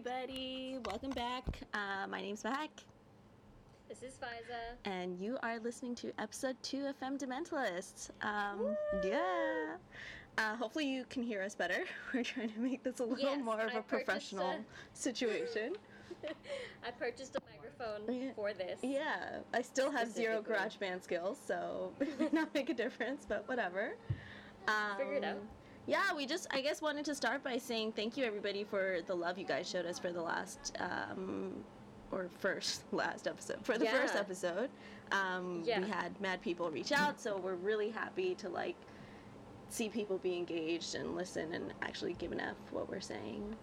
everybody. Welcome back. Uh, my name's Mac, This is Fiza. and you are listening to episode two of Femdementalists. Um, yeah. Uh, hopefully, you can hear us better. We're trying to make this a little Yes, more of I a professional a- situation. I purchased a microphone Yeah. for this. Yeah, I still have zero. GarageBand skills, so it may not make a difference, but whatever. Um, Figure it out. Yeah, we just, I guess, wanted to start by saying thank you, everybody, for the love you guys showed us for the last, um, or first, last episode, for the first episode. Um, Yeah. We had mad people reach out, so we're really happy to, like, see people be engaged and listen and actually give an F what we're saying.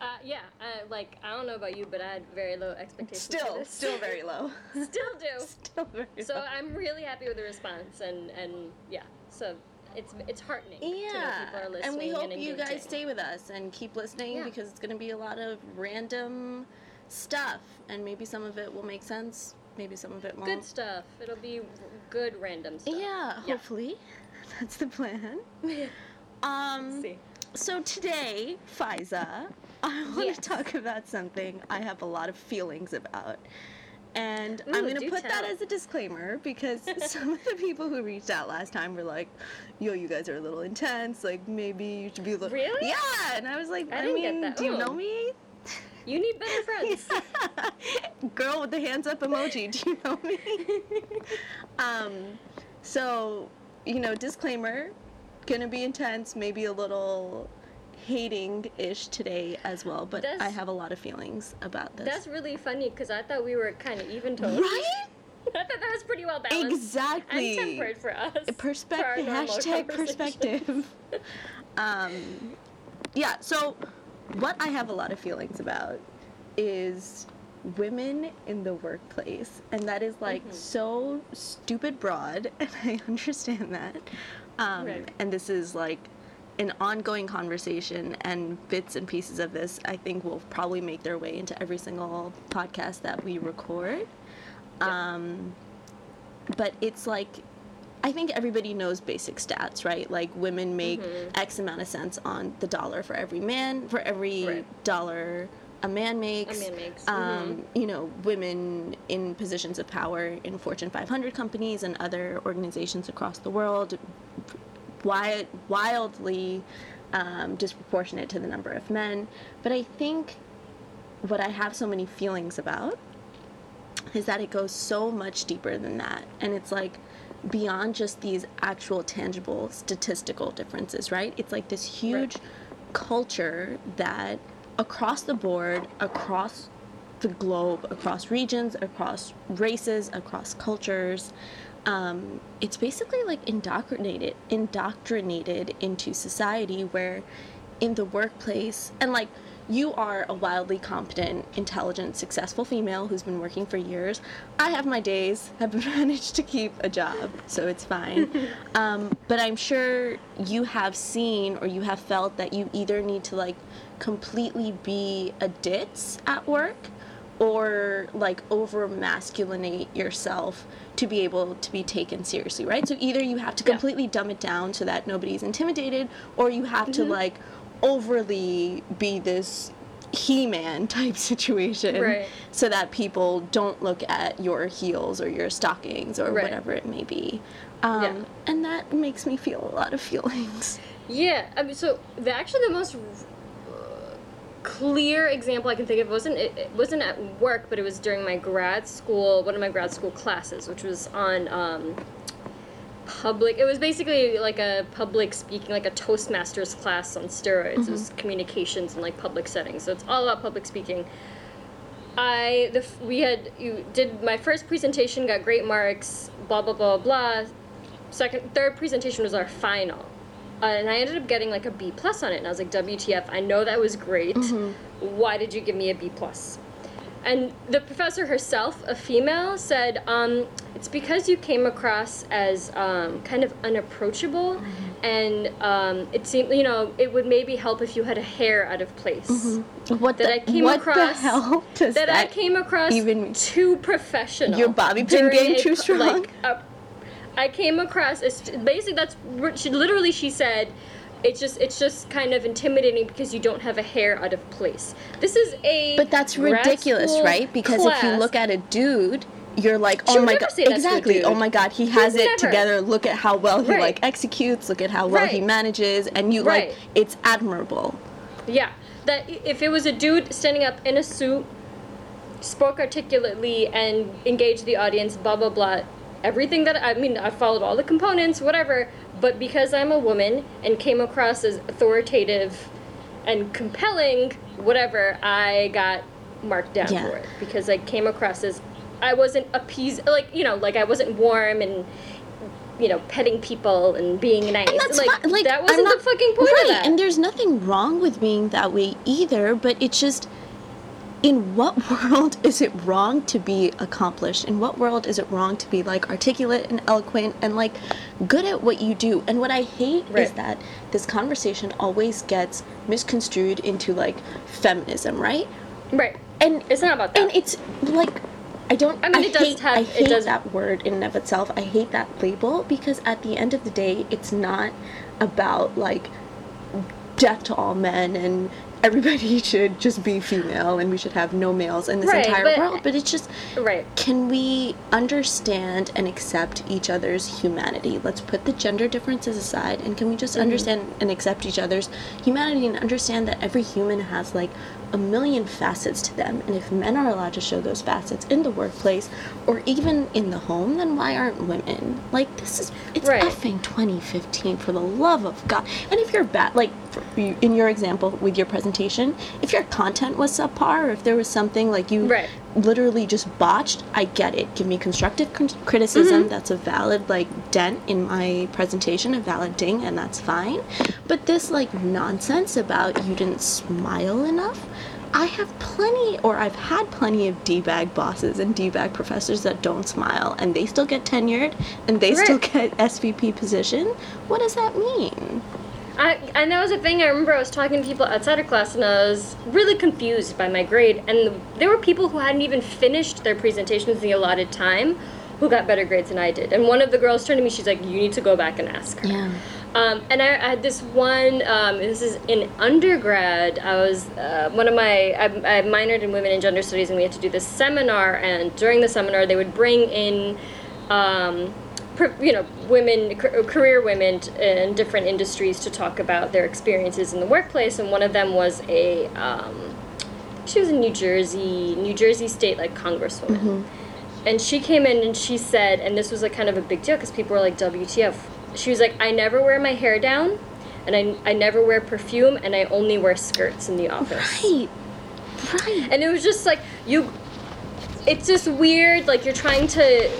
Uh, yeah, uh, like, I don't know about you, but I had very low expectations Still, still very low. Still do. still very So low. I'm really happy with the response, and, and yeah, so it's it's heartening to know people are listening and we hope and you guys stay with us and keep listening Yeah. because it's going to be a lot of random stuff, and maybe some of it will make sense, maybe some of it won't. Good stuff. It'll be good random stuff. Yeah, Yeah. hopefully, that's the plan. Um, Let's see. so today, Fiza, I want Yes. to talk about something I have a lot of feelings about. And I'm going to put that as a disclaimer because some of the people who reached out last time were like, yo, you guys are a little intense. Like, maybe you should be a little. Really? Yeah. And I was like, I I, mean, do you know me? You need better friends. Girl with the hands up emoji, do you know me? um, so, you know, disclaimer, gonna be intense, maybe a little hating ish today as well, but I have a lot of feelings about this. That's really funny because I thought we were kind of even toned. right? I thought that was pretty well balanced. Exactly. And tempered for us. Perspective, hashtag perspective. um, yeah, so what I have a lot of feelings about is women in the workplace. And that is like Mhm. so stupid broad, and I understand that. Um, Right. And this is like an ongoing conversation, and bits and pieces of this I think will probably make their way into every single podcast that we record. Yeah. Um, but it's like I think everybody knows basic stats, right? Like women make Mhm. X amount of cents on the dollar for every man, for every Right. dollar a man makes. man makes, Um, mhm. You know, women in positions of power in Fortune 500 companies and other organizations across the world, wild, wildly um, disproportionate to the number of men. But I think what I have so many feelings about is that it goes so much deeper than that. And it's like beyond just these actual tangible statistical differences, right? It's like this huge culture that across the board, across the globe, across regions, across races, across cultures, um, it's basically like indoctrinated indoctrinated into society where in the workplace and like you are a wildly competent intelligent successful female who's been working for years. I have my days i've managed to keep a job so it's fine. Um, but i'm sure you have seen or you have felt that you either need to like completely be a ditz at work or like over masculinate yourself to be able to be taken seriously, right? So either you have to Yeah. completely dumb it down so that nobody's intimidated, or you have to Mm-hmm. like overly be this he-man type situation Right. so that people don't look at your heels or your stockings or Right. whatever it may be. Um, Yeah. And that makes me feel a lot of feelings. Yeah, I mean, so the actually the most clear example I can think of wasn't it, it wasn't at work, but it was during my grad school, one of my grad school classes, which was on um, public. It was basically like a public speaking, like a Toastmasters class on steroids. It was communications in like public settings, so it's all about public speaking. I the we had you did my first presentation, got great marks, blah blah blah blah. Second, third presentation was our final, uh, and I ended up getting like a B plus on it. And I was like, WTF? I know that was great. Why did you give me a B plus? And the professor herself, a female, said, um, "It's because you came across as um, kind of unapproachable, and um, it seemed, you know, it would maybe help if you had a hair out of place." What That the, I came what across- the hell does that, that, I came across even too professional. Your bobby pin game a too strong? Like, a, I came across as basically that's what she literally she said. it's just it's just kind of intimidating because you don't have a hair out of place. This is a But that's ridiculous, right? Because if you look at a dude, you're like, oh my god, say that to a exactly. Oh my god, he has it never. together. Look at how well he Right. like executes. Look at how well he manages, and you Right. like, it's admirable. Yeah, that if it was a dude standing up in a suit, spoke articulately and engaged the audience, blah blah blah, everything that I mean, I followed all the components, whatever. But because I'm a woman and came across as authoritative and compelling, whatever, I got marked down Yeah. for it because I came across as I wasn't appeased, like you know, like I wasn't warm and. You know, petting people and being nice. And that's like, like that wasn't not- the fucking point right, of that. And there's nothing wrong with being that way either, but it's just in what world is it wrong to be accomplished? In what world is it wrong to be like articulate and eloquent and like good at what you do? And what I hate is that this conversation always gets misconstrued into like feminism, right? right. And It's not about that. and it's like I don't. I mean, it does have- I it hate does- that word in and of itself. I hate that label because at the end of the day, it's not about like death to all men and everybody should just be female and we should have no males in this Right, entire but- world. But it's just right. can we understand and accept each other's humanity? Let's put the gender differences aside and can we just mm-hmm. understand and accept each other's humanity and understand that every human has like a million facets to them and if men are allowed to show those facets in the workplace or even in the home then why aren't women like this is it's Right. effing 2015 for the love of god and if you're bad like in your example with your presentation if your content was subpar or if there was something like you Right. Literally just botched, I get it. Give me constructive con- criticism. Mm-hmm. That's a valid like dent in my presentation, a valid ding, and that's fine. But this like nonsense about you didn't smile enough. I have plenty, or I've had plenty of D-bag bosses and D-bag professors that don't smile, and they still get tenured, and they still get SVP position. What does that mean? I, and that was a thing I remember I was talking to people outside of class and I was really confused by my grade and there were people who hadn't even finished their presentations in the allotted time who got better grades than I did. And one of the girls turned to me, she's like, you need to go back and ask her. Yeah. Um, and I, I had this one. Um, this is in undergrad. I was uh, one of my. I, I minored in women and gender studies, and we had to do this seminar. And during the seminar, they would bring in, um, you know, women, career women in different industries to talk about their experiences in the workplace. And one of them was a. Um, she was a New Jersey, New Jersey State like congresswoman and she came in and she said, and this was like kind of a big deal because people were like, WTF. She was like, I never wear my hair down, and I, I never wear perfume, and I only wear skirts in the office. Right. Right. And it was just like, you, it's just weird, like you're trying to,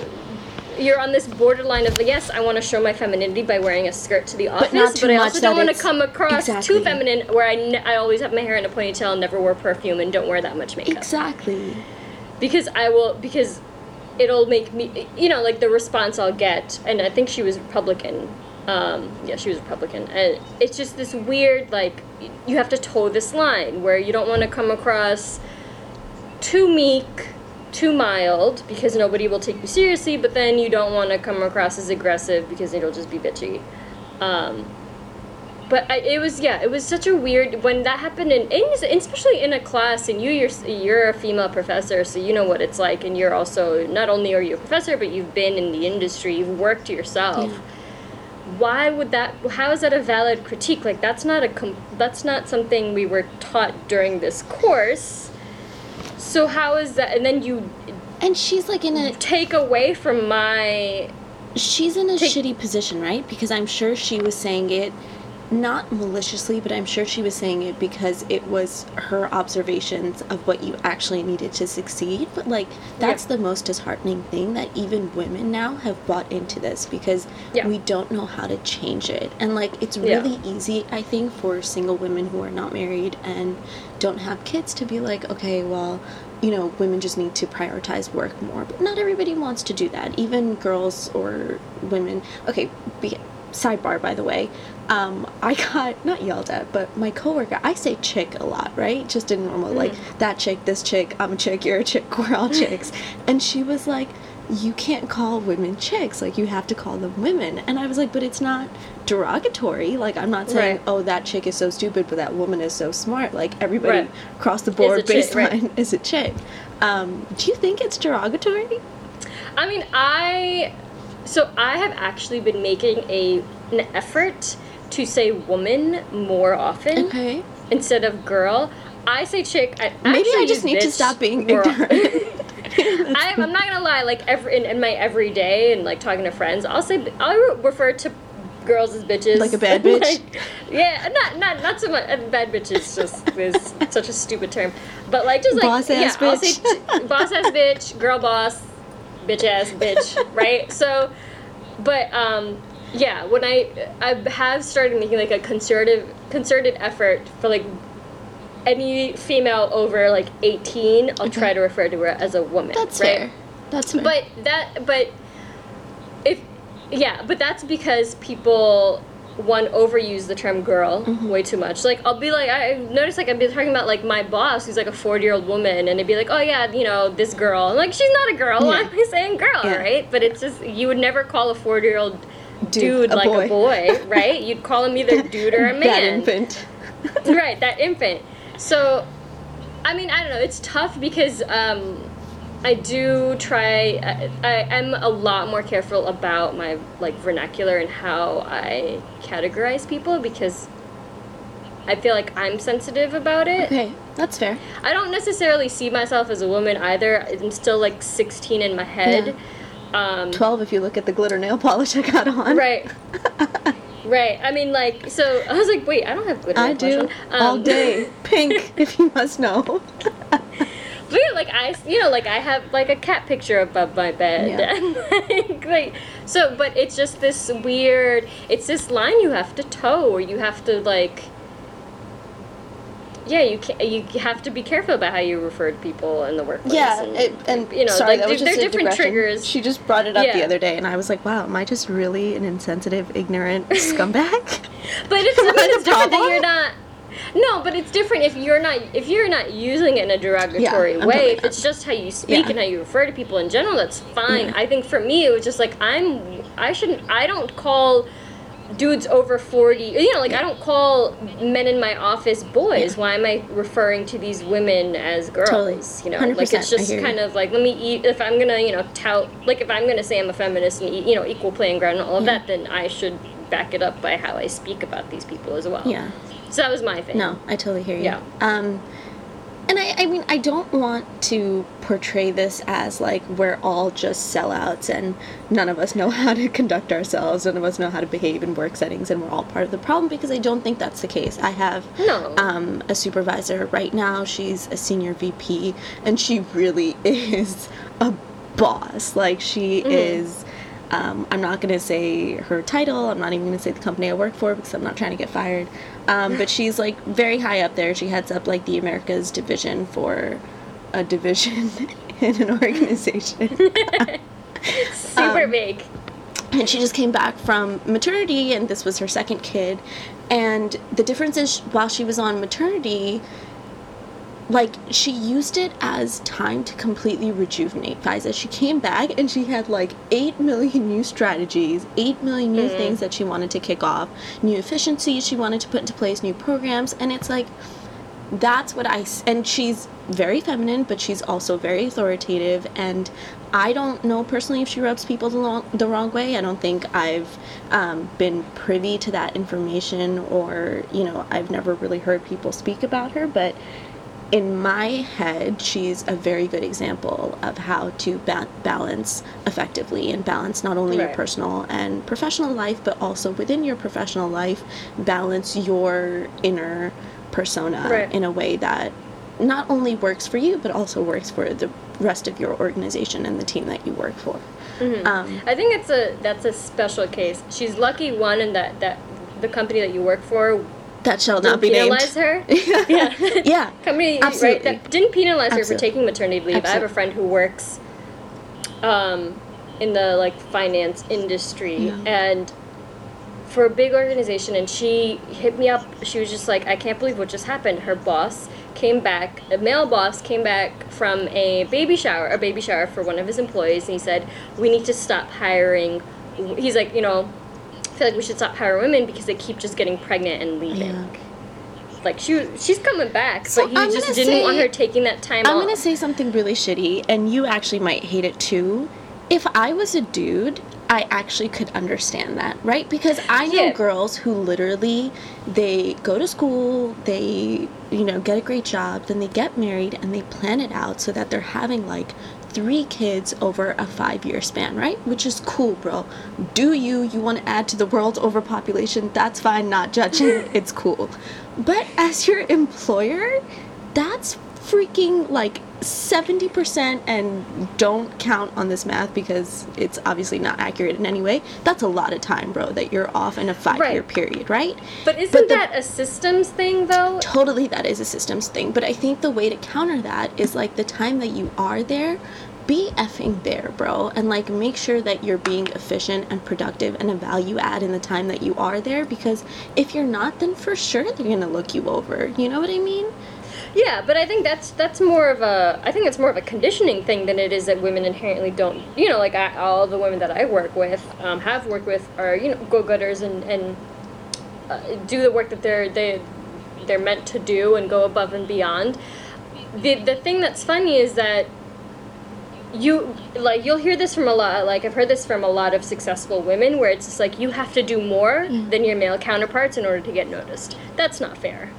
you're on this borderline of, yes, I want to show my femininity by wearing a skirt to the office, too but I also don't want to come across Exactly. too feminine where I, I always have my hair in a ponytail and never wear perfume and don't wear that much makeup Exactly. because I will because it'll make me you know like the response I'll get and I think she was Republican um, yeah she was Republican and it's just this weird like you have to toe this line where you don't want to come across too meek too mild because nobody will take you seriously but then you don't want to come across as aggressive because it'll just be bitchy. Um, but I, it was yeah it was such a weird when that happened in, in especially in a class and you you're you're a female professor so you know what it's like and you're also not only are you a professor but you've been in the industry you've worked yourself. Yeah. why would that how is that a valid critique? Like that's not a com- that's not something we were taught during this course so how is that and then you And she's like in a take away from my she's in a Take- shitty position, right? Because I'm sure she was saying it not maliciously, but I'm sure she was saying it because it was her observations of what you actually needed to succeed. But like that's the most disheartening thing that even women now have bought into this because Yeah. we don't know how to change it. And like it's Yeah. really easy, I think, for single women who are not married and don't have kids to be like, okay, well, you know, women just need to prioritize work more. But not everybody wants to do that. Even girls or women. Okay, be, sidebar by the way. Um, I got not yelled at, but my coworker. I say chick a lot, right? Just in normal, like that chick, this chick, I'm a chick, you're a chick, we're all chicks. And she was like, you can't call women chicks. Like, you have to call them women. And I was like, but it's not derogatory. Like, I'm not saying, Right. oh, that chick is so stupid, but that woman is so smart. Like, everybody Right. across the board chick, baseline right. is a chick. Um, do you think it's derogatory? I mean, I so I have actually been making a an effort to say woman more often Okay. instead of girl. I say chick. I Maybe I just need to stop being more ignorant. I, I'm not gonna lie. Like every in, in my everyday and like talking to friends, I'll say I'll refer to girls as bitches. Like a bad bitch? Like, yeah, not not not so much. uh, Bad bitch is just is such a stupid term. But like just like Boss yeah, ass I'll say bitch. t- boss ass bitch, girl boss, bitch ass bitch, right? So, but um, yeah, when I I have started making like a concerted concerted effort for like any female over like 18 i'll try to refer to her as a woman That's right fair. That's fair. but that but if yeah but that's because people one overuse the term girl Mm-hmm. way too much like i'll be like i noticed like i've been talking about like my boss who's like a 40 year old woman and it'd be like oh yeah you know this girl i'm like she's not a girl why am i saying girl Yeah. right but it's just you would never call a 40 year old Dude, dude, a like boy. a boy. right? You'd call him either dude or a man. That infant. right that infant. So i mean i don't know it's tough because um i do try I, I am a lot more careful about my like vernacular and how i categorize people because i feel like i'm sensitive about it. Okay, that's fair. i don't necessarily see myself as a woman either. I'm still like 16 in my head um 12 if you look at the glitter nail polish I got on. right right i mean like so i was like wait i don't have glitter I nail polish do on. all Um, day. Pink, if you must know. But yeah, like I, you know, like I have like a cat picture above my bed, Yeah. and like, like so. But it's just this weird. It's this line you have to toe, or you have to like. Yeah, you can You have to be careful about how you refer to people in the workplace. Yeah, and, it, and you know, sorry, like that there- they're different digression. triggers. She just brought it up the other day, and I was like, "Wow, am I just really an insensitive, ignorant scumbag?" But it's, I Am I mean, the it's different that you're not. No, but it's different if you're not if you're not using it in a derogatory I'm way. totally If it's just how you speak Yeah. and how you refer to people in general, that's fine. Yeah. I think for me, it was just like I'm. I shouldn't. I don't call dudes over 40 you know like i don't call men in my office boys Yeah. why am i referring to these women as girls Totally. you know like 100%, it's just you. kind of like let me eat if i'm gonna you know tout like if i'm gonna say i'm a feminist and you know equal playing ground and all of Yeah. that then i should back it up by how i speak about these people as well yeah. so that was my thing No, I totally hear you. Yeah. Um, and I, I mean, I don't want to portray this as like we're all just sellouts and none of us know how to conduct ourselves, none of us know how to behave in work settings, and we're all part of the problem because I don't think that's the case. I have No. um, a supervisor right now, she's a senior VP, and she really is a boss. Like, she is. Um, I'm not going to say her title. I'm not even going to say the company I work for because I'm not trying to get fired. Um, but she's like very high up there. She heads up like the Americas division for a division in an organization. super um, big and she just came back from maternity and this was her second kid and the difference is while she was on maternity like she used it as time to completely rejuvenate Fiza. She came back and she had like 8 million new strategies, 8 million new things that she wanted to kick off, new efficiencies she wanted to put into place, new programs, and it's like that's what I, and she's very feminine, but she's also very authoritative. And I don't know personally if she rubs people the, long, the wrong way. I don't think I've um, been privy to that information, or you know, I've never really heard people speak about her. But in my head, she's a very good example of how to ba- balance effectively and balance not only your personal and professional life, but also within your professional life, balance your inner persona Right. in a way that not only works for you, but also works for the rest of your organization and the team that you work for. Mm-hmm. Um, i think it's a that's a special case she's lucky one in that that the company that you work for that shall didn't not be named. penalize her? Yeah. Yeah, company absolutely. right that didn't penalize her for taking maternity leave. I have a friend who works um, in the like finance industry Yeah. and for a big organization and she hit me up. She was just like i can't believe what just happened. Her boss came back, a male boss came back from a baby shower, a baby shower for one of his employees, and he said, "We need to stop hiring." He's like, you know, feel like we should stop hiring women because they keep just getting pregnant and leaving. Yeah. Like she, she's coming back, So but he I'm just didn't want her taking that time out. I'm off. gonna say something really shitty, and you actually might hate it too. If I was a dude, I actually could understand that, right? Because I know Yeah. girls who literally they go to school, they you know get a great job, then they get married and they plan it out so that they're having like three kids over a five year span, right? Which is cool, bro. Do you you want to add to the world's overpopulation? That's fine, not judging. it's cool. But as your employer, that's freaking like 70% and don't count on this math because it's obviously not accurate in any way. That's a lot of time, bro, that you're off in a 5 year period, right? but isn't but the- that a systems thing though? Totally that is a systems thing, but I think the way to counter that is like the time that you are there, be effing there, bro, and like make sure that you're being efficient and productive and a value add in the time that you are there because if you're not, then for sure they're gonna look you over. You know what I mean? Yeah, but I think that's that's more of a I think it's more of a conditioning thing than it is that women inherently don't. You know, like I, all the women that I work with, um, have worked with, are you know go-getters and and uh, do the work that they're they they're meant to do and go above and beyond. The the thing that's funny is that you like you'll hear this from a lot like i've heard this from a lot of successful women where it's just like you have to do more than your male counterparts in order to get noticed that's not fair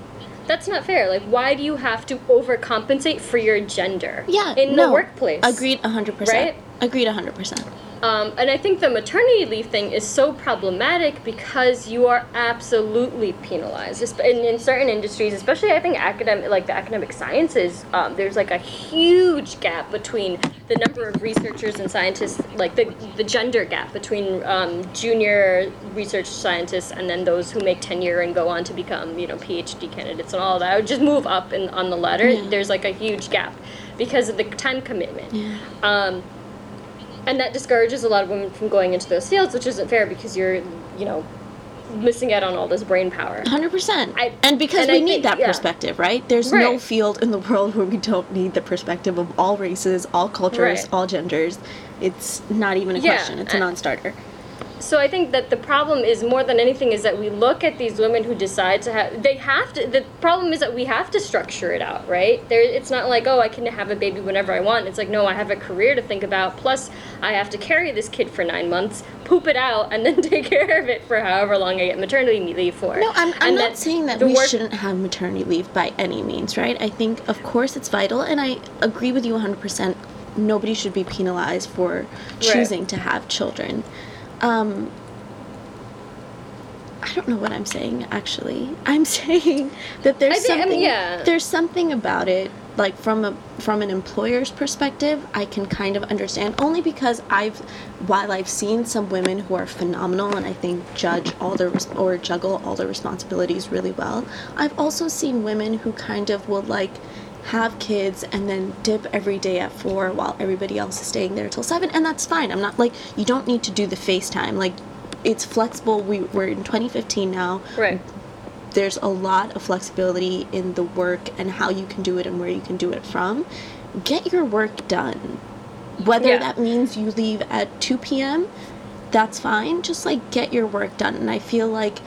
that's not fair like why do you have to overcompensate for your gender Yeah. in no, the workplace Agreed 100%. Right? Agreed 100%. Um, and I think the maternity leave thing is so problematic because you are absolutely penalized in, in certain industries, especially I think academic, like the academic sciences. Um, there's like a huge gap between the number of researchers and scientists, like the the gender gap between um, junior research scientists and then those who make tenure and go on to become you know PhD candidates and all that. I would Just move up in on the ladder. Yeah. There's like a huge gap because of the time commitment. Yeah. And that discourages a lot of women from going into those fields, which isn't fair because you're, you know, missing out on all this brain power. 100%. I- and because and we I need think- that yeah. perspective, right? There's no field in the world where we don't need the perspective of all races, all cultures, Right. all genders. It's not even a Yeah, question. It's a non-starter. So I think that the problem is more than anything is that we look at these women who decide to have they have to the problem is that we have to structure it out, right? There it's not like, oh, I can have a baby whenever I want. It's like, no, I have a career to think about. Plus, I have to carry this kid for 9 months, poop it out and then take care of it for however long I get maternity leave for. No, I'm, I'm And not saying that we work- shouldn't have maternity leave by any means, right? I think, of course, it's vital, and I agree with you 100%. Nobody should be penalized for choosing to have children. Um, I don't know what I'm saying, actually. I'm saying that there's think- I mean, something. yeah. There's something about it, like from a from an employer's perspective, I can kind of understand. Only because I've, while I've seen some women who are phenomenal and I think judge all their or juggle all their responsibilities really well, I've also seen women who kind of will like have kids and then dip every day at four while everybody else is staying there till seven, and that's fine. I'm not like you don't need to do the FaceTime. Like it's flexible. We we're in 2015 now Right. there's a lot of flexibility in the work and how you can do it and where you can do it from. Get your work done. Whether Yeah. that means you leave at 2 p.m., that's fine. Just like get your work done. And I feel like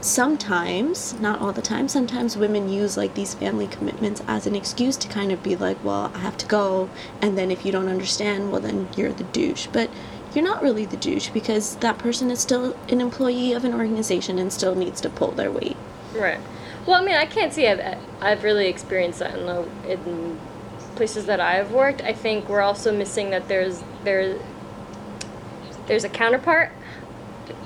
sometimes, not all the time, sometimes women use like these family commitments as an excuse to kind of be like, well, I have to go. And then if you don't understand, well, then you're the douche. But you're not really the douche because that person is still an employee of an organization and still needs to pull their weight. Right. Well, I mean, I can't see I've, I've really experienced that in, the, in places that I've worked. I think we're also missing that there's there there's a counterpart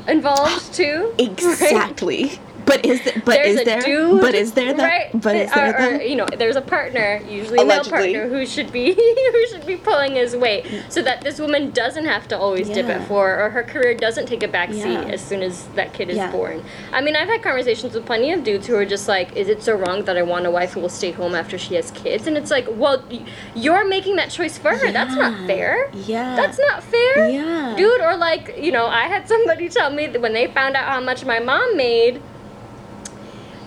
involved too. right? Exactly. But is th- but There's is a there dude, but is there that right? but is or, there or, that you know, there's a partner, usually a male partner, who should be who should be pulling his weight, so that this woman doesn't have to always dip Yeah. at four, or her career doesn't take a back seat Yeah. as soon as that kid is Yeah. born. I mean, I've had conversations with plenty of dudes who are just like, "Is it so wrong that I want a wife who will stay home after she has kids?" And it's like, well, you're making that choice for her. That's not fair. Yeah. That's not fair. Yeah. Dude, or like, you know, I had somebody tell me that when they found out how much my mom made,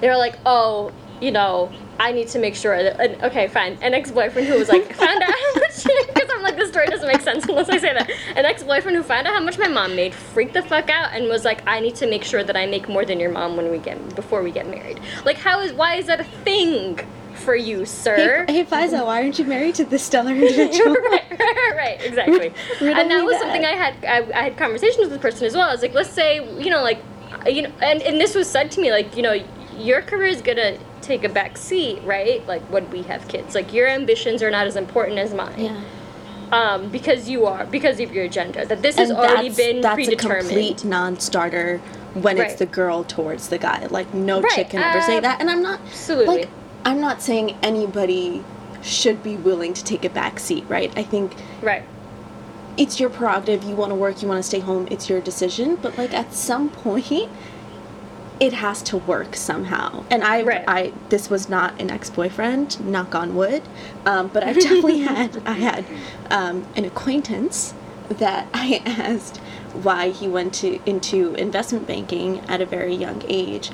they were like, oh, you know, I need to make sure that, an, okay, fine, an ex boyfriend who was like, found out how much, because I'm like, this story doesn't make sense unless I say that. An ex boyfriend who found out how much my mom made, freaked the fuck out, and was like, I need to make sure that I make more than your mom when we get, before we get married. Like, how is, why is that a thing? For you, sir. Hey, hey Fiza, why aren't you married to this stellar individual? right, right, right, exactly. And that was that. something I had. I, I had conversations with the person as well. I was like, let's say, you know, like, you know, and, and this was said to me, like, you know, your career is gonna take a back seat, right? Like when we have kids, like your ambitions are not as important as mine. yeah. Um, because you are because of your gender. That this has already that's, been that's predetermined. a complete non-starter when it's the girl towards the guy. Like no Right, chick can ever say that. And I'm not absolutely. like I'm not saying anybody should be willing to take a back seat, right? I think right. it's your prerogative. You want to work, you want to stay home. It's your decision. But like at some point, it has to work somehow. And I, Right. I, this was not an ex-boyfriend. Knock on wood. Um, but I've definitely had, I had um, an acquaintance that I asked why he went to into investment banking at a very young age.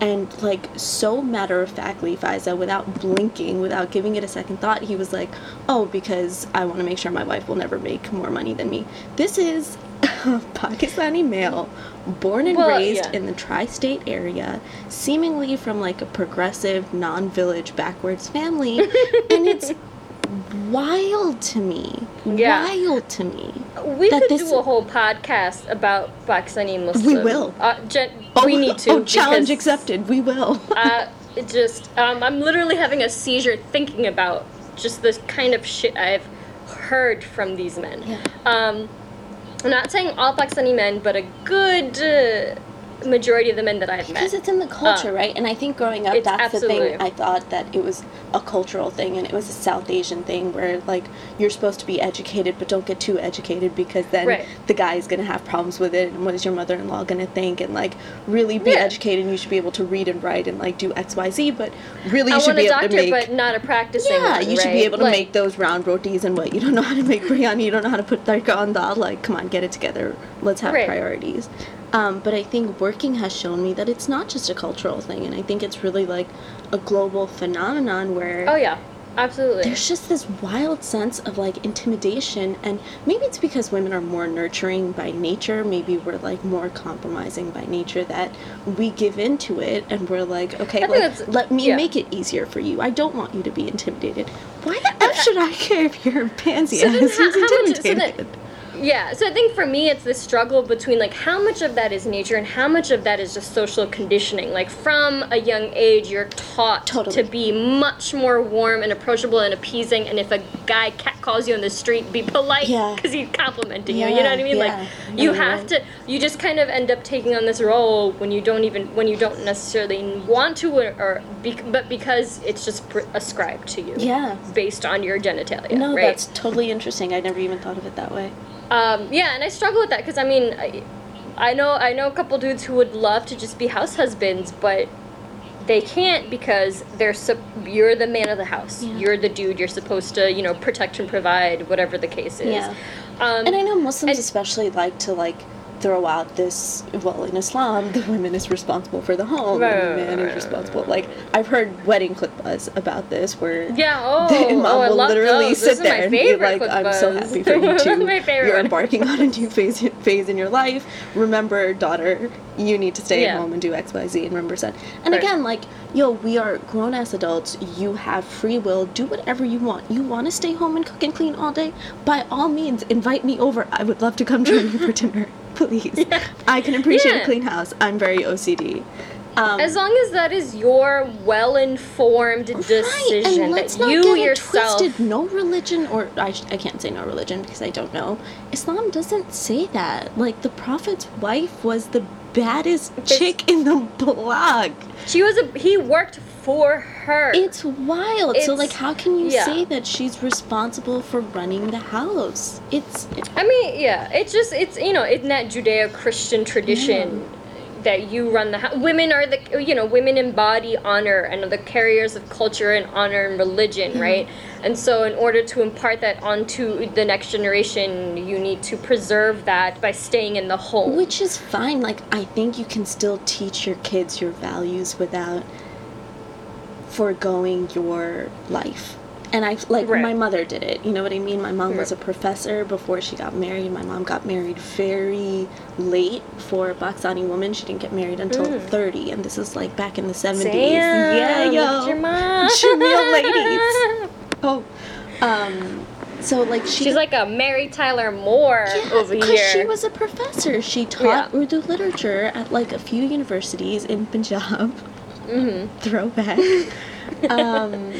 And like so matter of factly, Fiza, without blinking, without giving it a second thought, he was like, "Oh, because I want to make sure my wife will never make more money than me." This is Pakistani male, born and Well, raised yeah. in the tri-state area, seemingly from like a progressive, non-village, backwards family, and it's wild to me. Yeah. Wild to me. We that could this- do a whole podcast about Pakistani Muslims. We will. Uh, gen- we need to. Oh, challenge because- accepted. We will. uh, it just um, I'm literally having a seizure thinking about just the kind of shit I've heard from these men. Yeah. Um, I'm not saying all Pakistani men, but a good uh, majority of the men that I've met. Because it's in the culture, um, right? And I think growing up, that's the thing. I thought that it was a cultural thing and it was a South Asian thing where, like, you're supposed to be educated, but don't get too educated because then Right. the guy is going to have problems with it. And what is your mother in law going to think? And, like, really be Yeah. educated and you should be able to read and write and, like, do XYZ, but really I you should want be able doctor, to make. but not a practicing yeah, one, you should be able to Like, make those round rotis and what you don't know how to make biryani, you don't know how to put tarka on dal. Like, come on, get it together. Let's have Right. priorities. Um, but I think working has shown me that it's not just a cultural thing, and I think it's really like a global phenomenon where Oh yeah, absolutely. there's just this wild sense of like intimidation, and maybe it's because women are more nurturing by nature. Maybe we're like more compromising by nature that we give into it, and we're like, okay, like, let me yeah. make it easier for you. I don't want you to be intimidated. Why the f should I care if you're a pansy So ass then who's how- how much- so intimidated? Yeah, so I think for me, it's this struggle between like how much of that is nature and how much of that is just social conditioning. Like from a young age, you're taught Totally. to be much more warm and approachable and appeasing. And if a guy cat calls you on the street, be polite Yeah. because he's complimenting you. You know what I Yeah, mean? Like yeah. you No, you're have to. You just kind of end up taking on this role when you don't even when you don't necessarily want to, or, or bec but because it's just ascribed to you. Yeah. Based on your genitalia. No, right? that's totally interesting. I never even thought of it that way. Um, yeah, and I struggle with that because I mean, I, I know I know a couple dudes who would love to just be house husbands, but they can't because they're sup- you're the man of the house. Yeah. You're the dude. You're supposed to you know protect and provide whatever the case is. Yeah. Um, And I know Muslims and- especially like to like throw out this well in Islam the woman is responsible for the home Right, and the man right, is right, responsible. Like I've heard wedding khutbas about this where Yeah. Oh, the imam oh, will literally those. sit there and be like, "I'm so happy for you two. You're embarking on a new phase phase in your life. Remember, daughter, you need to stay Yeah. at home and do X, Y, Z, and remember son." And Right. again, like, yo, we are grown ass adults. You have free will. Do whatever you want. You want to stay home and cook and clean all day? By all means, invite me over. I would love to come join you for dinner. Please. I can appreciate Yeah. a clean house. I'm very OCD. Um, As long as that is your well-informed decision Right, and let's that not you get it yourself. twisted. No religion, or I, sh- I can't say no religion because I don't know. Islam doesn't say that. Like the Prophet's wife was the baddest It's- chick in the block. She was a. He worked for her. It's wild. so like, how can you yeah. say that she's responsible for running the house? It's I mean, yeah, it's just it's you know in that Judeo-Christian tradition that you run the house. Women are the you know women embody honor and are the carriers of culture and honor and religion, right? And so in order to impart that onto the next generation, you need to preserve that by staying in the home. Which is fine. Like, I think you can still teach your kids your values without foregoing your life. And I like Right. my mother did it. You know what I mean? My mom was a professor before she got married. My mom got married very late for a Pakistani woman. She didn't get married until 30, and this is like back in the 70s. Damn, yeah, yo. your mom. Ladies. Oh. Um so like she She's like a Mary Tyler Moore over because here. she was a professor. She taught Yeah. Urdu literature at like a few universities in Punjab. Hmm Throwback. um,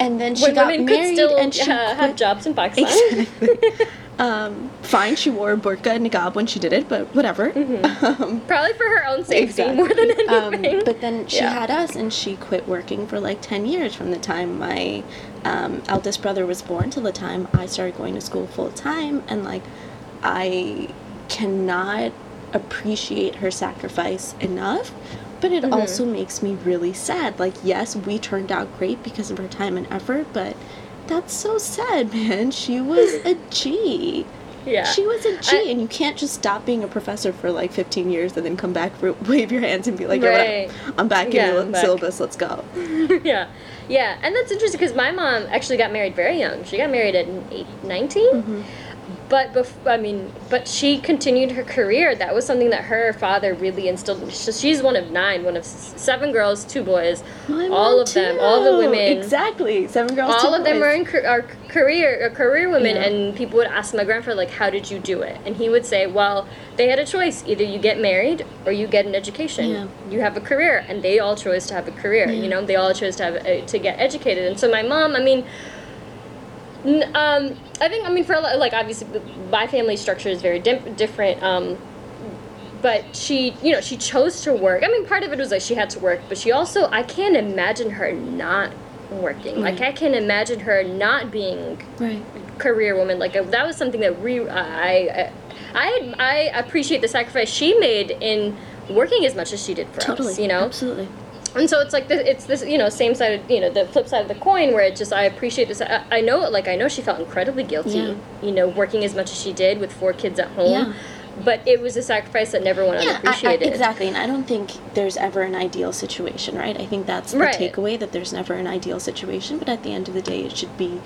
and then she when got married could still and she uh, have jobs in Pakistan. Exactly. um, fine, she wore a burqa and niqab when she did it, but whatever. Um, Probably for her own safety Exactly. more than um, anything. but then she Yeah. had us, and she quit working for like 10 years from the time my um, eldest brother was born till the time I started going to school full time. And like, I cannot appreciate her sacrifice enough. But it also makes me really sad. Like, yes, we turned out great because of her time and effort, but that's so sad, man. She was a G. yeah. She was a G, I- and you can't just stop being a professor for like 15 years and then come back, wave your hands, and be like, "Yo, what up? Right. I'm back Yeah, in the syllabus. Let's go." yeah. Yeah, and that's interesting because my mom actually got married very young. She got married at 19. Mm-hmm. But bef- I mean, but she continued her career. That was something that her father really instilled. So she's one of nine, one of s- seven girls, two boys. My all of them, all the too. women, Exactly. Seven girls. two all of them boys. are in are career are career women Yeah. and people would ask my grandfather like how did you do it and he would say well they had a choice either you get married or you get an education Yeah. you have a career and they all chose to have a career you know they all chose to have uh, to get educated and so my mom i mean um, I think I mean for a lot- like obviously my family structure is very different. Um, but she, you know, she chose to work. I mean, part of it was like she had to work, but she also I can't imagine her not working. Like I can't imagine her not being Right. career woman. Like uh, that was something that re I I I appreciate the sacrifice she made in working as much as she did for Totally. us. You know, Absolutely. And so it's like this, it's this you know same side of, you know the flip side of the coin where it just I appreciate this I, I know like I know she felt incredibly guilty Yeah. you know working as much as she did with four kids at home Yeah. but it was a sacrifice that never went Yeah, I, I, unappreciated exactly. And I don't think there's ever an ideal situation, right? I think that's the Right. takeaway that there's never an ideal situation, but at the end of the day, it should be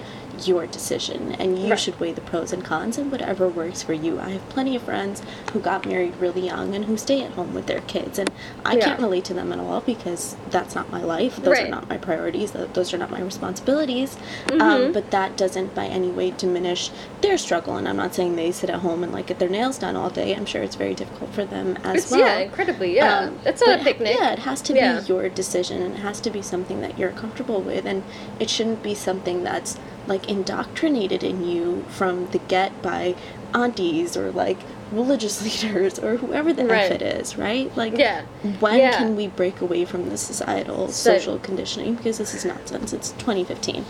your decision and you Right. should weigh the pros and cons and whatever works for you. I have plenty of friends who got married really young and who stay at home with their kids, and I Yeah. can't relate to them at all because that's not my life. Those are not my priorities. Those are not my responsibilities. Mm-hmm. Um, but that doesn't by any way diminish their struggle. And I'm not saying they sit at home and like get their nails done all day. I'm sure it's very difficult for them as it's well. yeah incredibly yeah Um, it's not a picnic Yeah, it has to Yeah. be your decision and it has to be something that you're comfortable with and it shouldn't be something that's like indoctrinated in you from the get by aunties or like religious leaders or whoever the Right. F it is, right? Like Yeah. when Yeah. can we break away from the societal So- social conditioning? Because this is nonsense. It's twenty fifteen.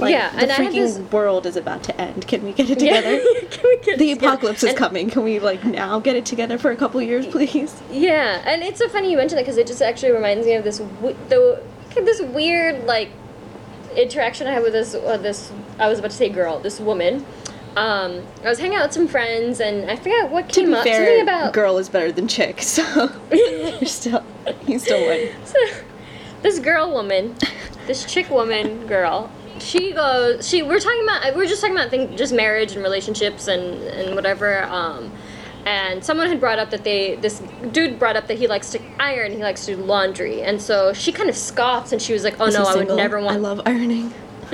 Like Yeah, the freaking this- world is about to end. Can we get it Yeah. together? Can we get the it together? apocalypse is And- coming. Can we like now get it together for a couple years, please? Yeah, and it's so funny you mentioned that because it just actually reminds me of this w- the this weird like interaction I had with this uh, this I was about to say girl this woman. Um, I was hanging out with some friends and I forgot what came up. fair, Something about girl is better than chick, so you're still you still win. So, this girl woman, this chick woman girl, she goes. She we're talking about we're just talking about things, just marriage and relationships and and whatever. Um, and someone had brought up that they this dude brought up that he likes to iron, he likes to do laundry, and so she kind of scoffs and she was like, "Oh Is he no, I would never I love ironing.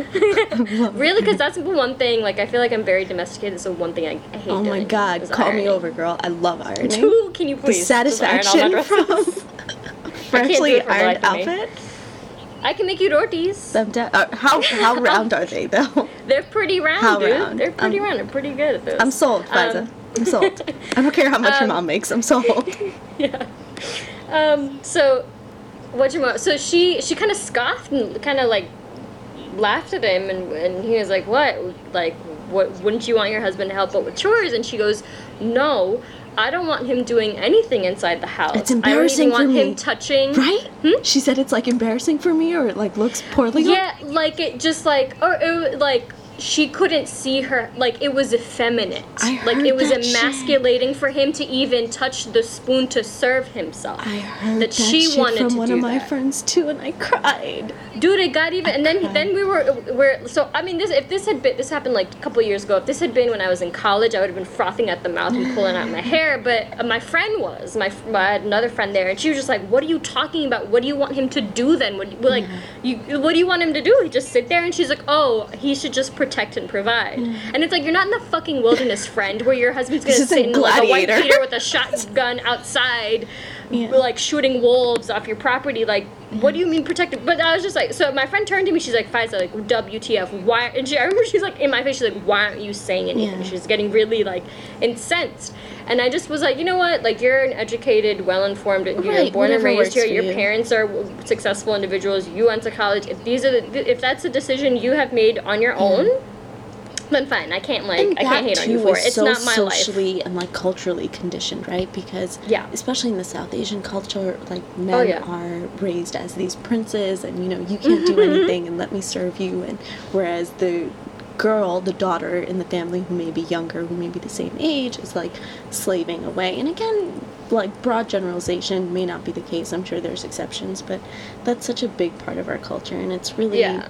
really, because that's the one thing. Like I feel like I'm very domesticated, so one thing I, I hate. Oh my god, call me over, girl. I love ironing. Ooh, Can you the please just iron all my satisfaction from freshly the ironed outfit. I can make you rotis. De- uh, how how round are they though? They're pretty round, How dude. round? They're pretty Um, round. I'm pretty good at those. I'm sold, Fiza. Um, I'm sold. I don't care how much your um, mom makes. I'm sold. yeah. Um. So, what your mom? So she she kind of scoffed and kind of like laughed at him, and and he was like, "What? Like, what? Wouldn't you want your husband to help out with chores?" And she goes, "No." I don't want him doing anything inside the house. It's embarrassing I don't even for want me. him touching. Right? Hmm? She said it's like embarrassing for me or it like looks poorly. on- Yeah, like it just like or it, like she couldn't see her like it was effeminate I like it was shit. emasculating for him to even touch the spoon to serve himself I heard that that, she wanted from to one do of my that. friends too, and I cried. dude it got even and then cried. then we were we're so i mean this if this had been this happened like a couple years ago if this had been when i was in college i would have been frothing at the mouth and pulling out my hair but uh, my friend was my i had another friend there and she was just like what are you talking about what do you want him to do then what like you what do you want him to do he just sit there and she's like oh he should just protect and provide. And it's like you're not in the fucking wilderness friend where your husband's gonna This is a sit in like a white beater with a shotgun outside Yeah. like shooting wolves off your property. Like, what do you mean protected? But I was just like, so my friend turned to me. She's like, Fiza, like, WTF? Why? And she, I remember she's like in my face. She's like, why aren't you saying anything? Yeah. She's getting really like incensed. And I just was like, you know what? Like, you're an educated, well-informed, you're Right, born and raised here. Your you. parents are successful individuals. You went to college. If these are the, if that's a decision you have made on your own, then fine. I can't like, I can't hate on you for it. It's so not my life. socially and like culturally conditioned, right? Because Yeah. especially in the South Asian culture, like oh, men Oh, yeah. are raised as these princes, and you know you can't do anything and let me serve you. And whereas the girl, the daughter in the family who may be younger, who may be the same age, is like slaving away. And again, like broad generalization may not be the case. I'm sure there's exceptions, but that's such a big part of our culture, and it's really Yeah.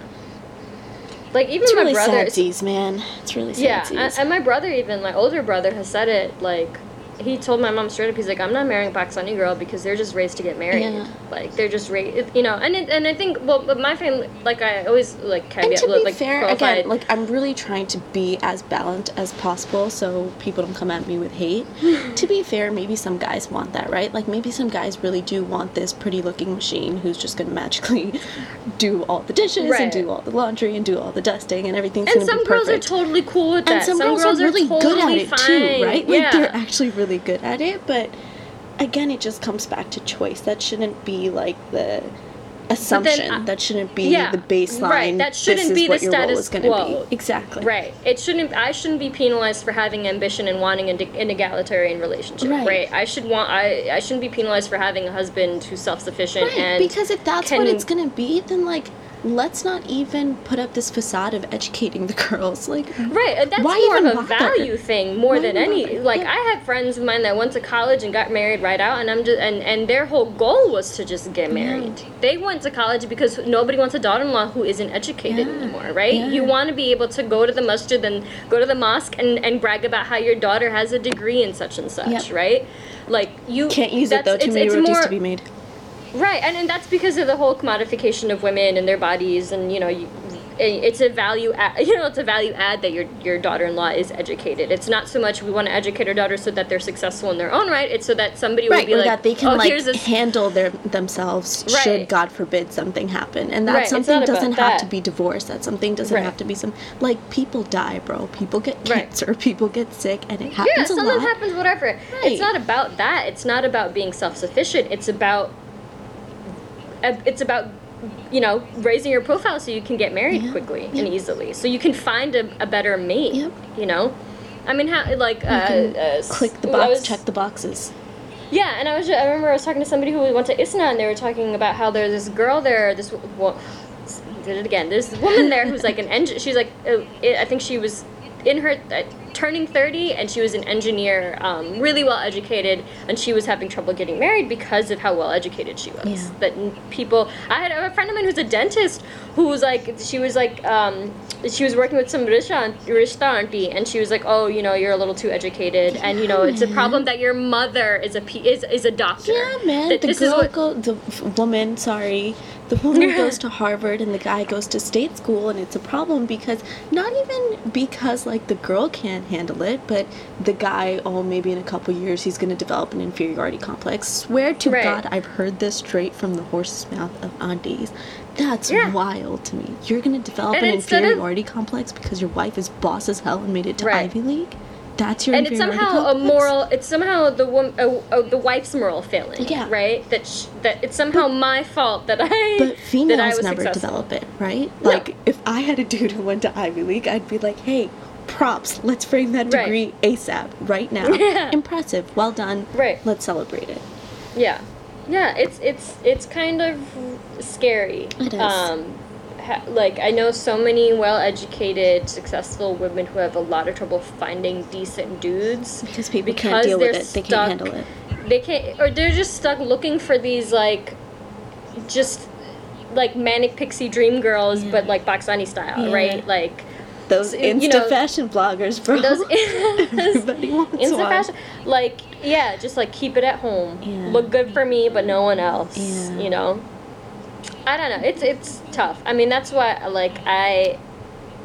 Like even it's my really brother. sadsies, man. It's really Yeah, sadsies. and, and my brother even my older brother has said it like he told my mom straight up he's like I'm not marrying a Pakistani girl because they're just raised to get married. Yeah. Like they're just raised, you know. And it, and I think well, my family like I always like And caveat to be like fair, qualified- again, like I'm really trying to be as balanced as possible, so people don't come at me with hate. to be fair, maybe some guys want that, right? Like maybe some guys really do want this pretty-looking machine who's just gonna magically do all the dishes Right. and do all the laundry and do all the dusting and everything. and some girls are totally cool with that. and some, girls, are really good at it fine. too, right? Like yeah. they're actually really good at it, but again, it just comes back to choice. That shouldn't be like the assumption. I- that shouldn't be yeah, the baseline. right, that shouldn't this be the what your role status quo. Be. Exactly. Right. It shouldn't. I shouldn't be penalized for having ambition and wanting an, an egalitarian relationship. Right. Right. I should want. I. I shouldn't be penalized for having a husband who's self sufficient Right, and because if that's what it's gonna be, then like, let's not even put up this facade of educating the girls. Like, Right, uh, that's Why more even of a bother? value thing more Why than any. bother? Like Yeah. I had friends of mine that went to college and got married right out, and I'm just and and their whole goal was to just get married. They went to college because nobody wants a daughter-in-law who isn't educated Yeah, anymore, right? You want to be able to go to the masjid and go to the mosque and and brag about how your daughter has a degree in such and such, Yep. right? Like you can't use it though. Too it's- many it's rotis more- to be made. Right, and, and that's because of the whole commodification of women and their bodies, and you know, you, it's a value add, you know, it's a value add that your your daughter-in-law is educated. It's not so much we want to educate our daughters so that they're successful in their own right. It's so that somebody will be like, that they can oh, like handle their themselves Right. should God forbid something happen, and that Right, something doesn't have to be divorce. That something doesn't Right. have to be some like people die, bro. People get Right. cancer, people get sick, and it happens yeah, something happens, whatever. Right. It's not about that. It's not about being self-sufficient. It's about, it's about, you know, raising your profile so you can get married Yeah, quickly yeah. and easily, so you can find a, a better mate. Yep. You know, I mean, how like uh, uh, Click the box, was- check the boxes. Yeah, and I was. I remember I was talking to somebody who went to ISNA, and they were talking about how there's this girl there. This well, did it again. There's this woman there who's like an engine. She's like, uh, I think she was in her uh, turning 30, and she was an engineer, um, really well educated, and she was having trouble getting married because of how well educated she was. Yeah. That people. I had a friend of mine who's a dentist who was like, she was like. Um, she was working with some Rishta, Rishta auntie, and she was like, "Oh, you know, you're a little too educated, and you know, it's a problem that your mother is a P- is is a doctor." Yeah, man. That the this is girl what- go the woman, sorry, the woman goes to Harvard and the guy goes to state school, and it's a problem because not even because like the girl can't handle it, but the guy, oh, maybe in a couple years he's gonna develop an inferiority complex. Swear to Right. God, I've heard this straight from the horse's mouth of aunties. That's Yeah. wild to me. You're gonna develop And an instead of- inferiority complex because your wife is boss as hell and made it to Right. Ivy League. That's your and it's somehow a moral. It's somehow the wom- uh, uh, the wife's moral failing. Yeah. Right. That sh- that it's somehow my fault that I But that I was never successful. develop it, right? No. Like, if I had a dude who went to Ivy League, I'd be like, hey, props, let's frame that Right. degree ASAP, right now. Yeah. Impressive, well done. Right. Let's celebrate it. Yeah, yeah. It's it's it's kind of scary. It is. Um, ha- like I know so many well-educated, successful women who have a lot of trouble finding decent dudes because people because can't deal with it. They stuck- can't handle it. they can't or they're just stuck looking for these like just like manic pixie dream girls Yeah. but like Pakistani style, Yeah. right? Like Those Insta you know, fashion bloggers, bro. those Everybody wants Insta one. fashion like yeah, just like keep it at home. Yeah. Look good for me but no one else. You know? I don't know. It's it's tough. I mean that's why like I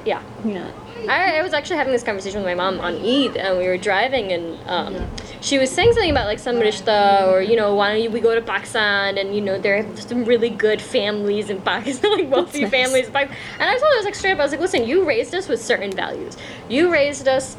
yeah. Yeah. I, I was actually having this conversation with my mom on Eid, and we were driving, and um, she was saying something about like some rishta, or you know, why don't we go to Pakistan, and you know, there are some really good families in Pakistan, like wealthy nice. families. in Pakistan. And I told her, I was like straight up, I was like, listen, you raised us with certain values. You raised us.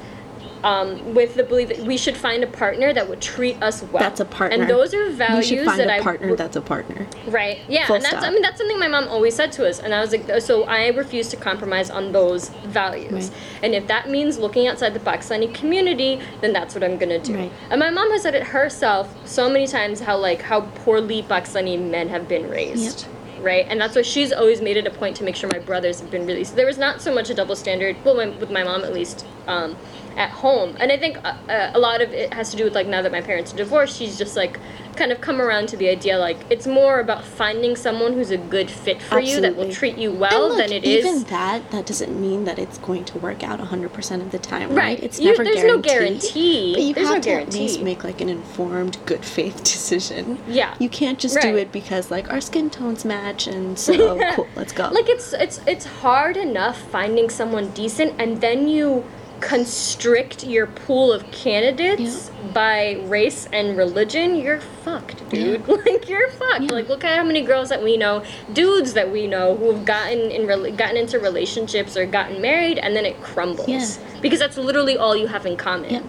Um, with the belief that we should find a partner that would treat us well. That's a partner. And those are values You should find that a I partner that's a partner. Right. Yeah, Full and that's I mean that's something my mom always said to us, and I was like, so I refuse to compromise on those values. Right. And if that means looking outside the Pakistani community, then that's what I'm gonna do. Right. And my mom has said it herself so many times how like how poorly Pakistani men have been raised. Right, and that's why she's always made it a point to make sure my brothers have been released. There was not so much a double standard, well, my, with my mom at least, um, at home. And I think uh, uh, a lot of it has to do with like now that my parents are divorced, she's just like kind of come around to the idea like it's more about finding someone who's a good fit for you that will treat you well look, than it is. even that, that doesn't mean that it's going to work out 100% of the time, right? Right. It's You- never there's no guaranteed. guarantee. But you There's have no to at least make like an informed, good faith decision. Yeah. You can't just do it because like our skin tones match and so cool, let's go. Like it's it's it's hard enough finding someone decent and then you constrict your pool of candidates by race and religion, you're fucked, dude. Like you're fucked. Yeah. Like look at how many girls that we know, dudes that we know who have gotten in rela- gotten into relationships or gotten married and then it crumbles. Yeah. Because that's literally all you have in common. Yeah.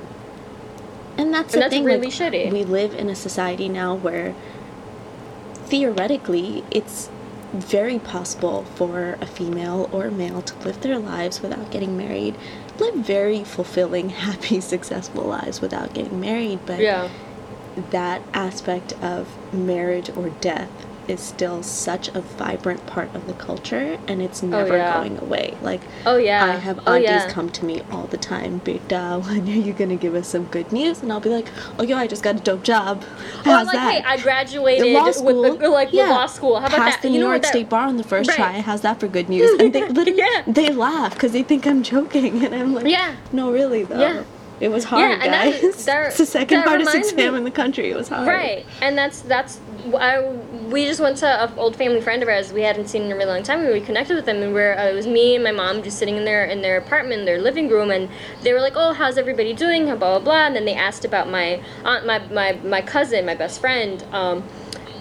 And that's And the that's thing. really like, shitty. We live in a society now where theoretically it's very possible for a female or a male to live their lives without getting married, live very fulfilling, happy, successful lives without getting married. But Yeah. that aspect of marriage or death is still such a vibrant part of the culture and it's oh, never yeah. going away. Like Oh yeah. I have oh, aunties yeah. come to me all the time, Beta, when are you gonna give us some good news? And I'll be like, Oh yo, I just got a dope job. Oh, or How's like, that? hey, I graduated law with the like yeah. with law school. How about Passed that? the New you know York that, State Bar on the first Right. try. How's that for good news? And they literally Yeah. they laugh because they think I'm joking, and I'm like, Yeah. no, really though. Yeah. It was hard, and guys. that- it's the second hardest exam me- in the country. It was hard. Right, and that's that's I, we just went to an old family friend of ours we hadn't seen in a really long time. and We connected with them, and uh, it was me and my mom just sitting in their in their apartment, their living room, and they were like, "Oh, how's everybody doing?" Blah blah blah. And then they asked about my aunt, my my my cousin, my best friend. Um,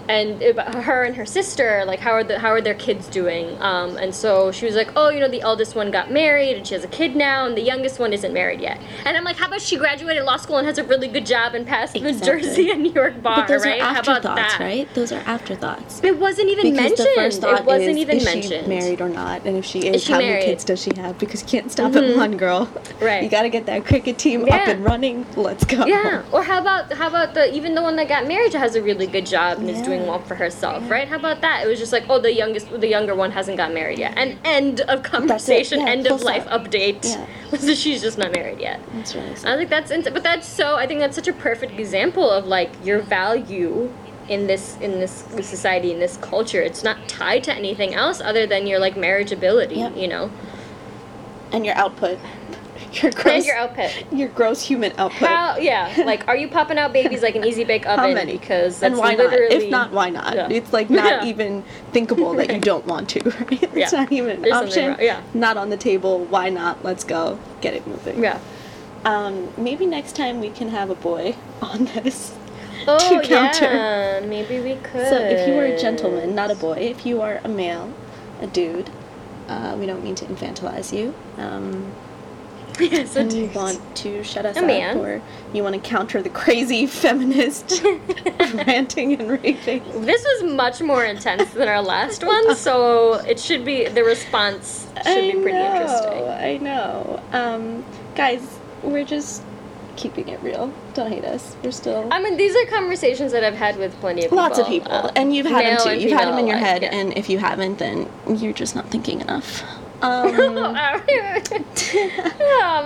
and about her and her sister, like how are the how are their kids doing? Um, and so she was like, oh, you know, the eldest one got married and she has a kid now, and the youngest one isn't married yet. And I'm like, how about she graduated law school and has a really good job and passed the Jersey and New York bar, But those right? are how about afterthoughts, that? right? Those are afterthoughts. It wasn't even Because mentioned. the first thought it wasn't is, even is mentioned. she married or not? And if she is, she how married? many kids does she have? Because you can't stop at one girl. Right. You got to get that cricket team up and running. Let's go. Yeah. Or how about how about the even the one that got married has a really good job and is doing Well for herself, right? How about that? It was just like, oh, the youngest, the younger one hasn't got married yet. And end of conversation, yeah, end of life stop. update. Yeah. Was that she's just not married yet. That's really I sad. think that's, but that's so. I think that's such a perfect example of like your value in this in this society in this culture. It's not tied to anything else other than your like marriageability. You know, And your output. Your gross, and your output. your gross human output. How yeah, like are you popping out babies like an easy bake oven? How many? Because and why not? If not, why not? Yeah. It's like not Yeah. even thinkable that you don't want to, right? It's Yeah. not even an There's option. yeah. Not on the table. Why not? Let's go. Get it moving. yeah. Um, maybe next time we can have a boy on this. Oh to counter. yeah, maybe we could. So if you were a gentleman, not a boy, if you are a male, a dude, uh, we don't mean to infantilize you. Um, yes, and you want to shut us up, man. or you want to counter the crazy feminist ranting and raving. This was much more intense than our last one, so it should be the response should I be pretty know, interesting. I know. Um, guys, we're just keeping it real. Don't hate us. We're still I mean, these are conversations that I've had with plenty of people. lots of people, and you've had them too. You've had them in your alike, head, yeah. and if you haven't, then you're just not thinking enough. Um, oh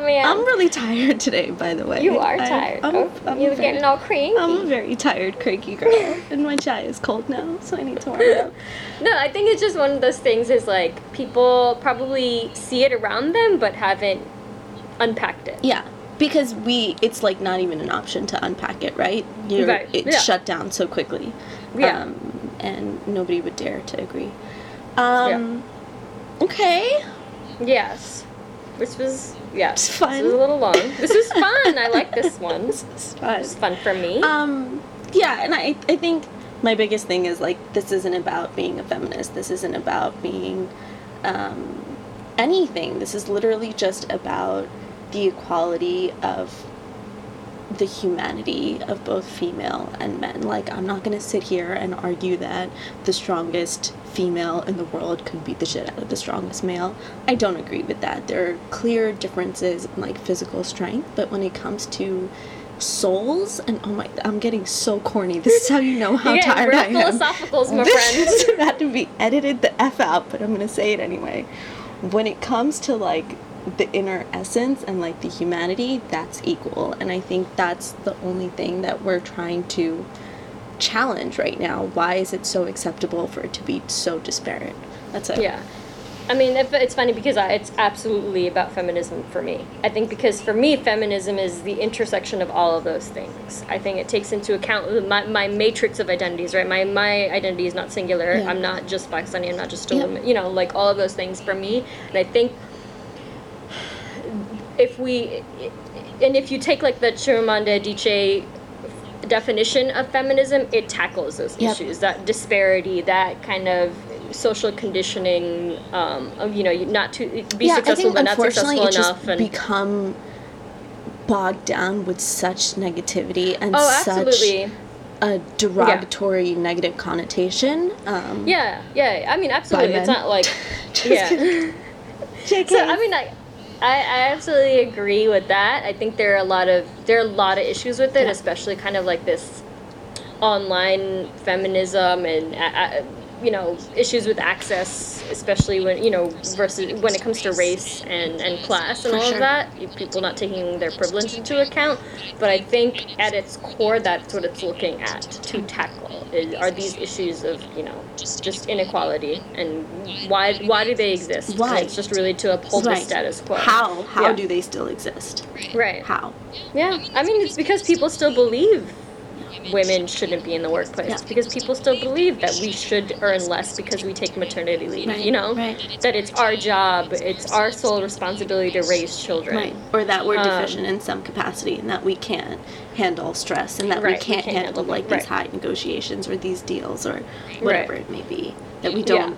man, I'm really tired today, by the way. you are I- tired. I'm, oh, I'm you're very, getting all cranky. I'm a very tired, cranky girl, and my chai is cold now, so I need to warm it up. No, I think it's just one of those things. Is like people probably see it around them, but haven't unpacked it. Yeah, because we, it's like not even an option to unpack it, right? You're, Right, It's yeah. shut down so quickly. Yeah. Um, and nobody would dare to agree. Um, Okay. Yes, which was yeah, It's This was a little long. This was fun. I like this one. This is fun. was fun for me. Um, yeah, and I, I think my biggest thing is like this isn't about being a feminist. This isn't about being um, anything. This is literally just about the equality of the humanity of both female and men. Like, I'm not gonna sit here and argue that the strongest female in the world could beat the shit out of the strongest male. I don't agree with that. There are clear differences in like physical strength, but when it comes to souls and oh my I'm getting so corny. This is how you know how tired I am. philosophicals, my this friend. is to be edited the F out, but I'm gonna say it anyway. When it comes to like the inner essence and like the humanity, that's equal. And I think that's the only thing that we're trying to challenge right now. Why is it so acceptable for it to be so disparate? That's it. Yeah. I mean, it's funny because I, it's absolutely about feminism for me. I think because for me, feminism is the intersection of all of those things. I think it takes into account my, my matrix of identities, right? My my identity is not singular. Yeah. I'm not just Pakistani. I'm not just a Yeah. woman. You know, like all of those things for me. And I think if we, and if you take like the Chimamanda Adichie definition of feminism, it tackles those Yep. issues, that disparity, that kind of social conditioning, um, of, you know, not to be yeah, successful but not successful it's enough. just and become bogged down with such negativity and oh, such a derogatory negative connotation. Um, Yeah, yeah. I mean, absolutely. It's not like, yeah. So I mean, I, I, I absolutely agree with that. I think there are a lot of there are a lot of issues with it, Yeah. especially kind of like this online feminism and uh, uh, you know issues with access, especially when you know versus when it comes to race and and class and For all sure. of that. People not taking their privilege into account, but I think at its core, that's what it's looking at to tackle. Is, are these issues of you know just inequality and why why do they exist? And Why? It's just really to uphold the Right. status quo. How how Yeah. do they still exist? Right. How? Yeah. I mean, it's because people still believe women shouldn't be in the workplace. Yeah. Because people still believe that we should earn less because we take maternity leave. Right, You know, right. that it's our job, it's our sole responsibility to raise children. Right. Or that we're Um, deficient in some capacity and that we can't handle stress and that we Right, we can't, can't handle handle- like these high negotiations or these deals or whatever it may be. That we don't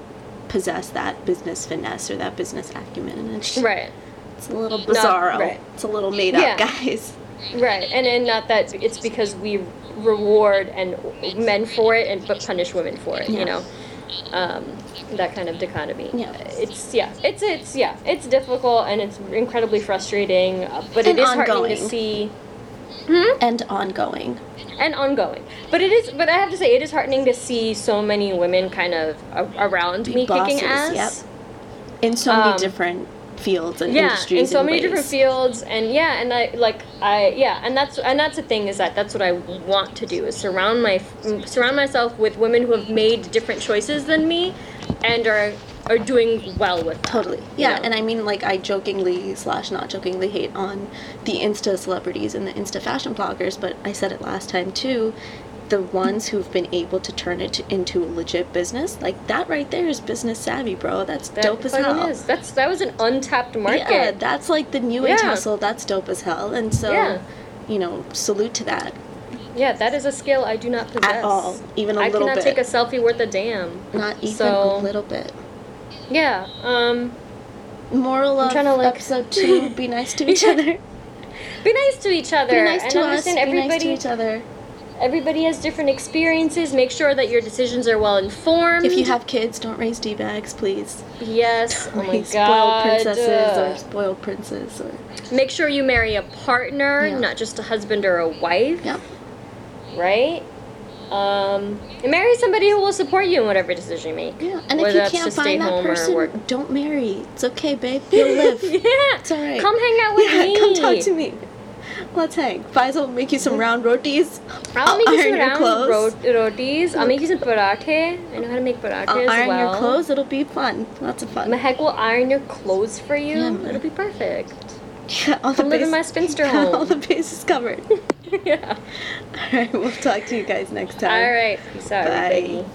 possess that business finesse or that business acumen and it's, Right. it's a little bizarro. It's a little made up, Yeah. guys. Right. And and not that it's because we reward and men for it and but punish women for it. Yeah. You know. Um, that kind of dichotomy. Yeah. It's yeah. It's it's yeah. It's difficult and it's incredibly frustrating, uh, but And it is heartening to see. Hmm? And ongoing. and ongoing. But it is, but I have to say, it is heartening to see so many women kind of a- around me kicking ass. yep. In so many Um, different fields and Yeah, industries in so and many ways. different fields, and yeah, and I like I yeah, and that's and that's the thing is that that's what I want to do is surround my surround myself with women who have made different choices than me, and are are doing well with that, Totally. you Yeah, know? and I mean, like, I jokingly slash not jokingly hate on the Insta celebrities and the Insta fashion bloggers, but I said it last time too. The ones who've been able to turn it into a legit business, like that right there is business savvy, bro. That's That dope as hell. is. That's that was an untapped market. Yeah, that's like the new age Yeah. hustle. That's dope as hell. And so, Yeah. you know, salute to that Yeah, that is a skill I do not possess at all, even a I little bit. I cannot take a selfie worth a damn. not even so- a little bit. Yeah. Um. Moral I'm of trying to, like- episode two: Be nice to each other. Be nice to each other Be nice and to us. Be everybody. nice to each other. Everybody has different experiences. Make sure that your decisions are well informed. If you have kids, don't raise d bags, please. yes, oh my god, spoiled princesses Uh, or spoiled princes or make sure you marry a partner, Yeah. not just a husband or a wife. Yep. Right. Um, and marry somebody who will support you in whatever decision you make. yeah. And if you can't find that person, don't marry. It's okay, babe. You'll live. yeah. It's alright. Come hang out with yeah, me. come talk to me. Let's hang. Faisal will make you some round rotis. I'll, make you some round clothes. ro- rotis. I'll make you some parathe. I know how to make parathe I'll as iron well. your clothes. It'll be fun. Lots of fun. Mahek will iron your clothes for you. Yeah. It'll be perfect. Yeah, all the Come live in base- my spinster home. all the bases covered. yeah. All right, we'll talk to you guys next time. All right. Peace out, Bye. everybody.